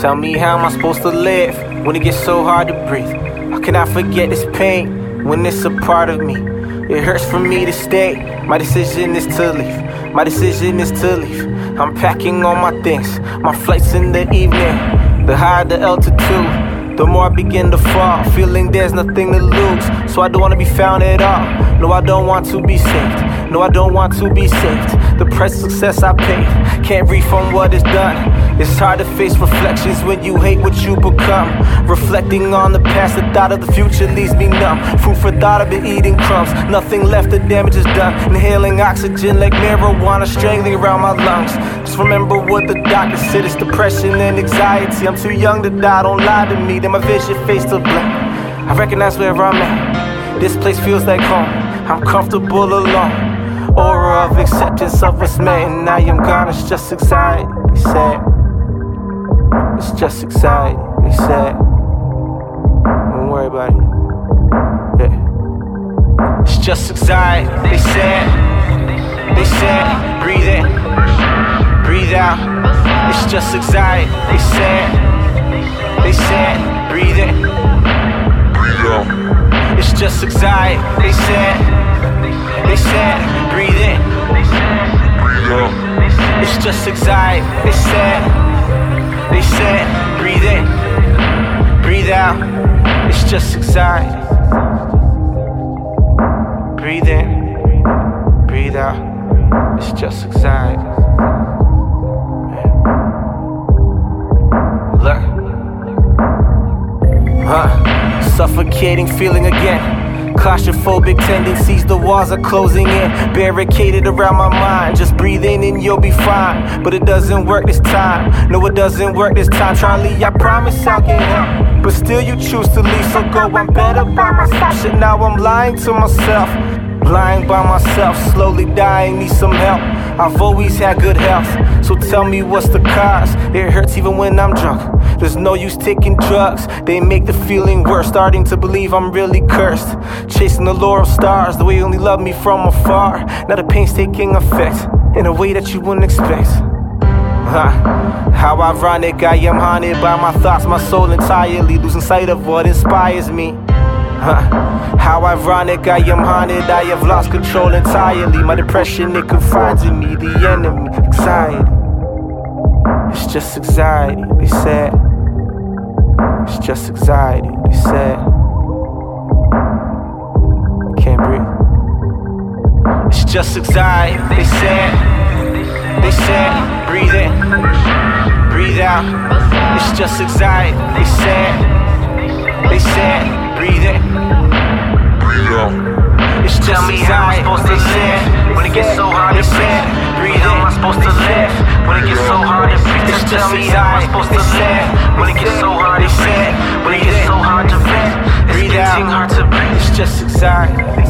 Tell me how am I supposed to live when it gets so hard to breathe? How can I forget this pain when it's a part of me? It hurts for me to stay. My decision is to leave. My decision is to leave. I'm packing all my things. My flight's in the evening. The higher the altitude, the more I begin to fall. Feeling there's nothing to lose. So I don't wanna be found at all. No, I don't want to be saved. No, I don't want to be saved. The price of success I paid can't refund what is done. It's hard to face reflections when you hate what you become. Reflecting on the past, the thought of the future leaves me numb. Food for thought, I've been eating crumbs. Nothing left, the damage is done. Inhaling oxygen like marijuana, strangling around my lungs. Just remember what the doctor said it's depression and anxiety. I'm too young to die, don't lie to me. Then my vision face to black. I recognize where I'm at. This place feels like home. I'm comfortable alone aura of acceptance of what's meant, I am gone. It's just anxiety, he said. It's just anxiety, he said. Don't worry about it. Yeah. It's just anxiety, they said. They said, breathe in, breathe out. It's just anxiety, they said. They said, breathe in, breathe out. It's just anxiety, they said. They said, just anxiety, they said. They said, breathe in, breathe out. It's just anxiety. Breathe in, breathe out. It's just anxiety. Look. Huh? Suffocating feeling again. Claustrophobic tendencies, the walls are closing in. Barricaded around my mind. Just breathe in and you'll be fine. But it doesn't work this time. No, it doesn't work this time. Charley, I promise I'll get help. But still, you choose to leave, so go. I'm better by myself. Shit, now I'm lying to myself. Lying by myself, slowly dying, need some help. I've always had good health, so tell me what's the cause. It hurts even when I'm drunk. There's no use taking drugs, they make the feeling worse. Starting to believe I'm really cursed. Chasing the lure of stars, the way you only love me from afar. Now the pain's taking effect in a way that you wouldn't expect. Huh. How ironic, I am haunted by my thoughts, my soul entirely, losing sight of what inspires me. How ironic, I am haunted, I have lost control entirely. My depression, it confines in me, the enemy, anxiety. It's just anxiety, they said. It's just anxiety, they said. Can't breathe. It's just anxiety, they said. They said, breathe in, breathe out. It's just anxiety, they said. They said, breathe in, gets so hard to said, breathe. How am I supposed to live when it gets so hard to breathe? It's Just tell me how I'm anxiety, supposed to live when it gets so hard to breathe. When it gets so hard to breathe, it's getting hard to breathe. It's just anxiety.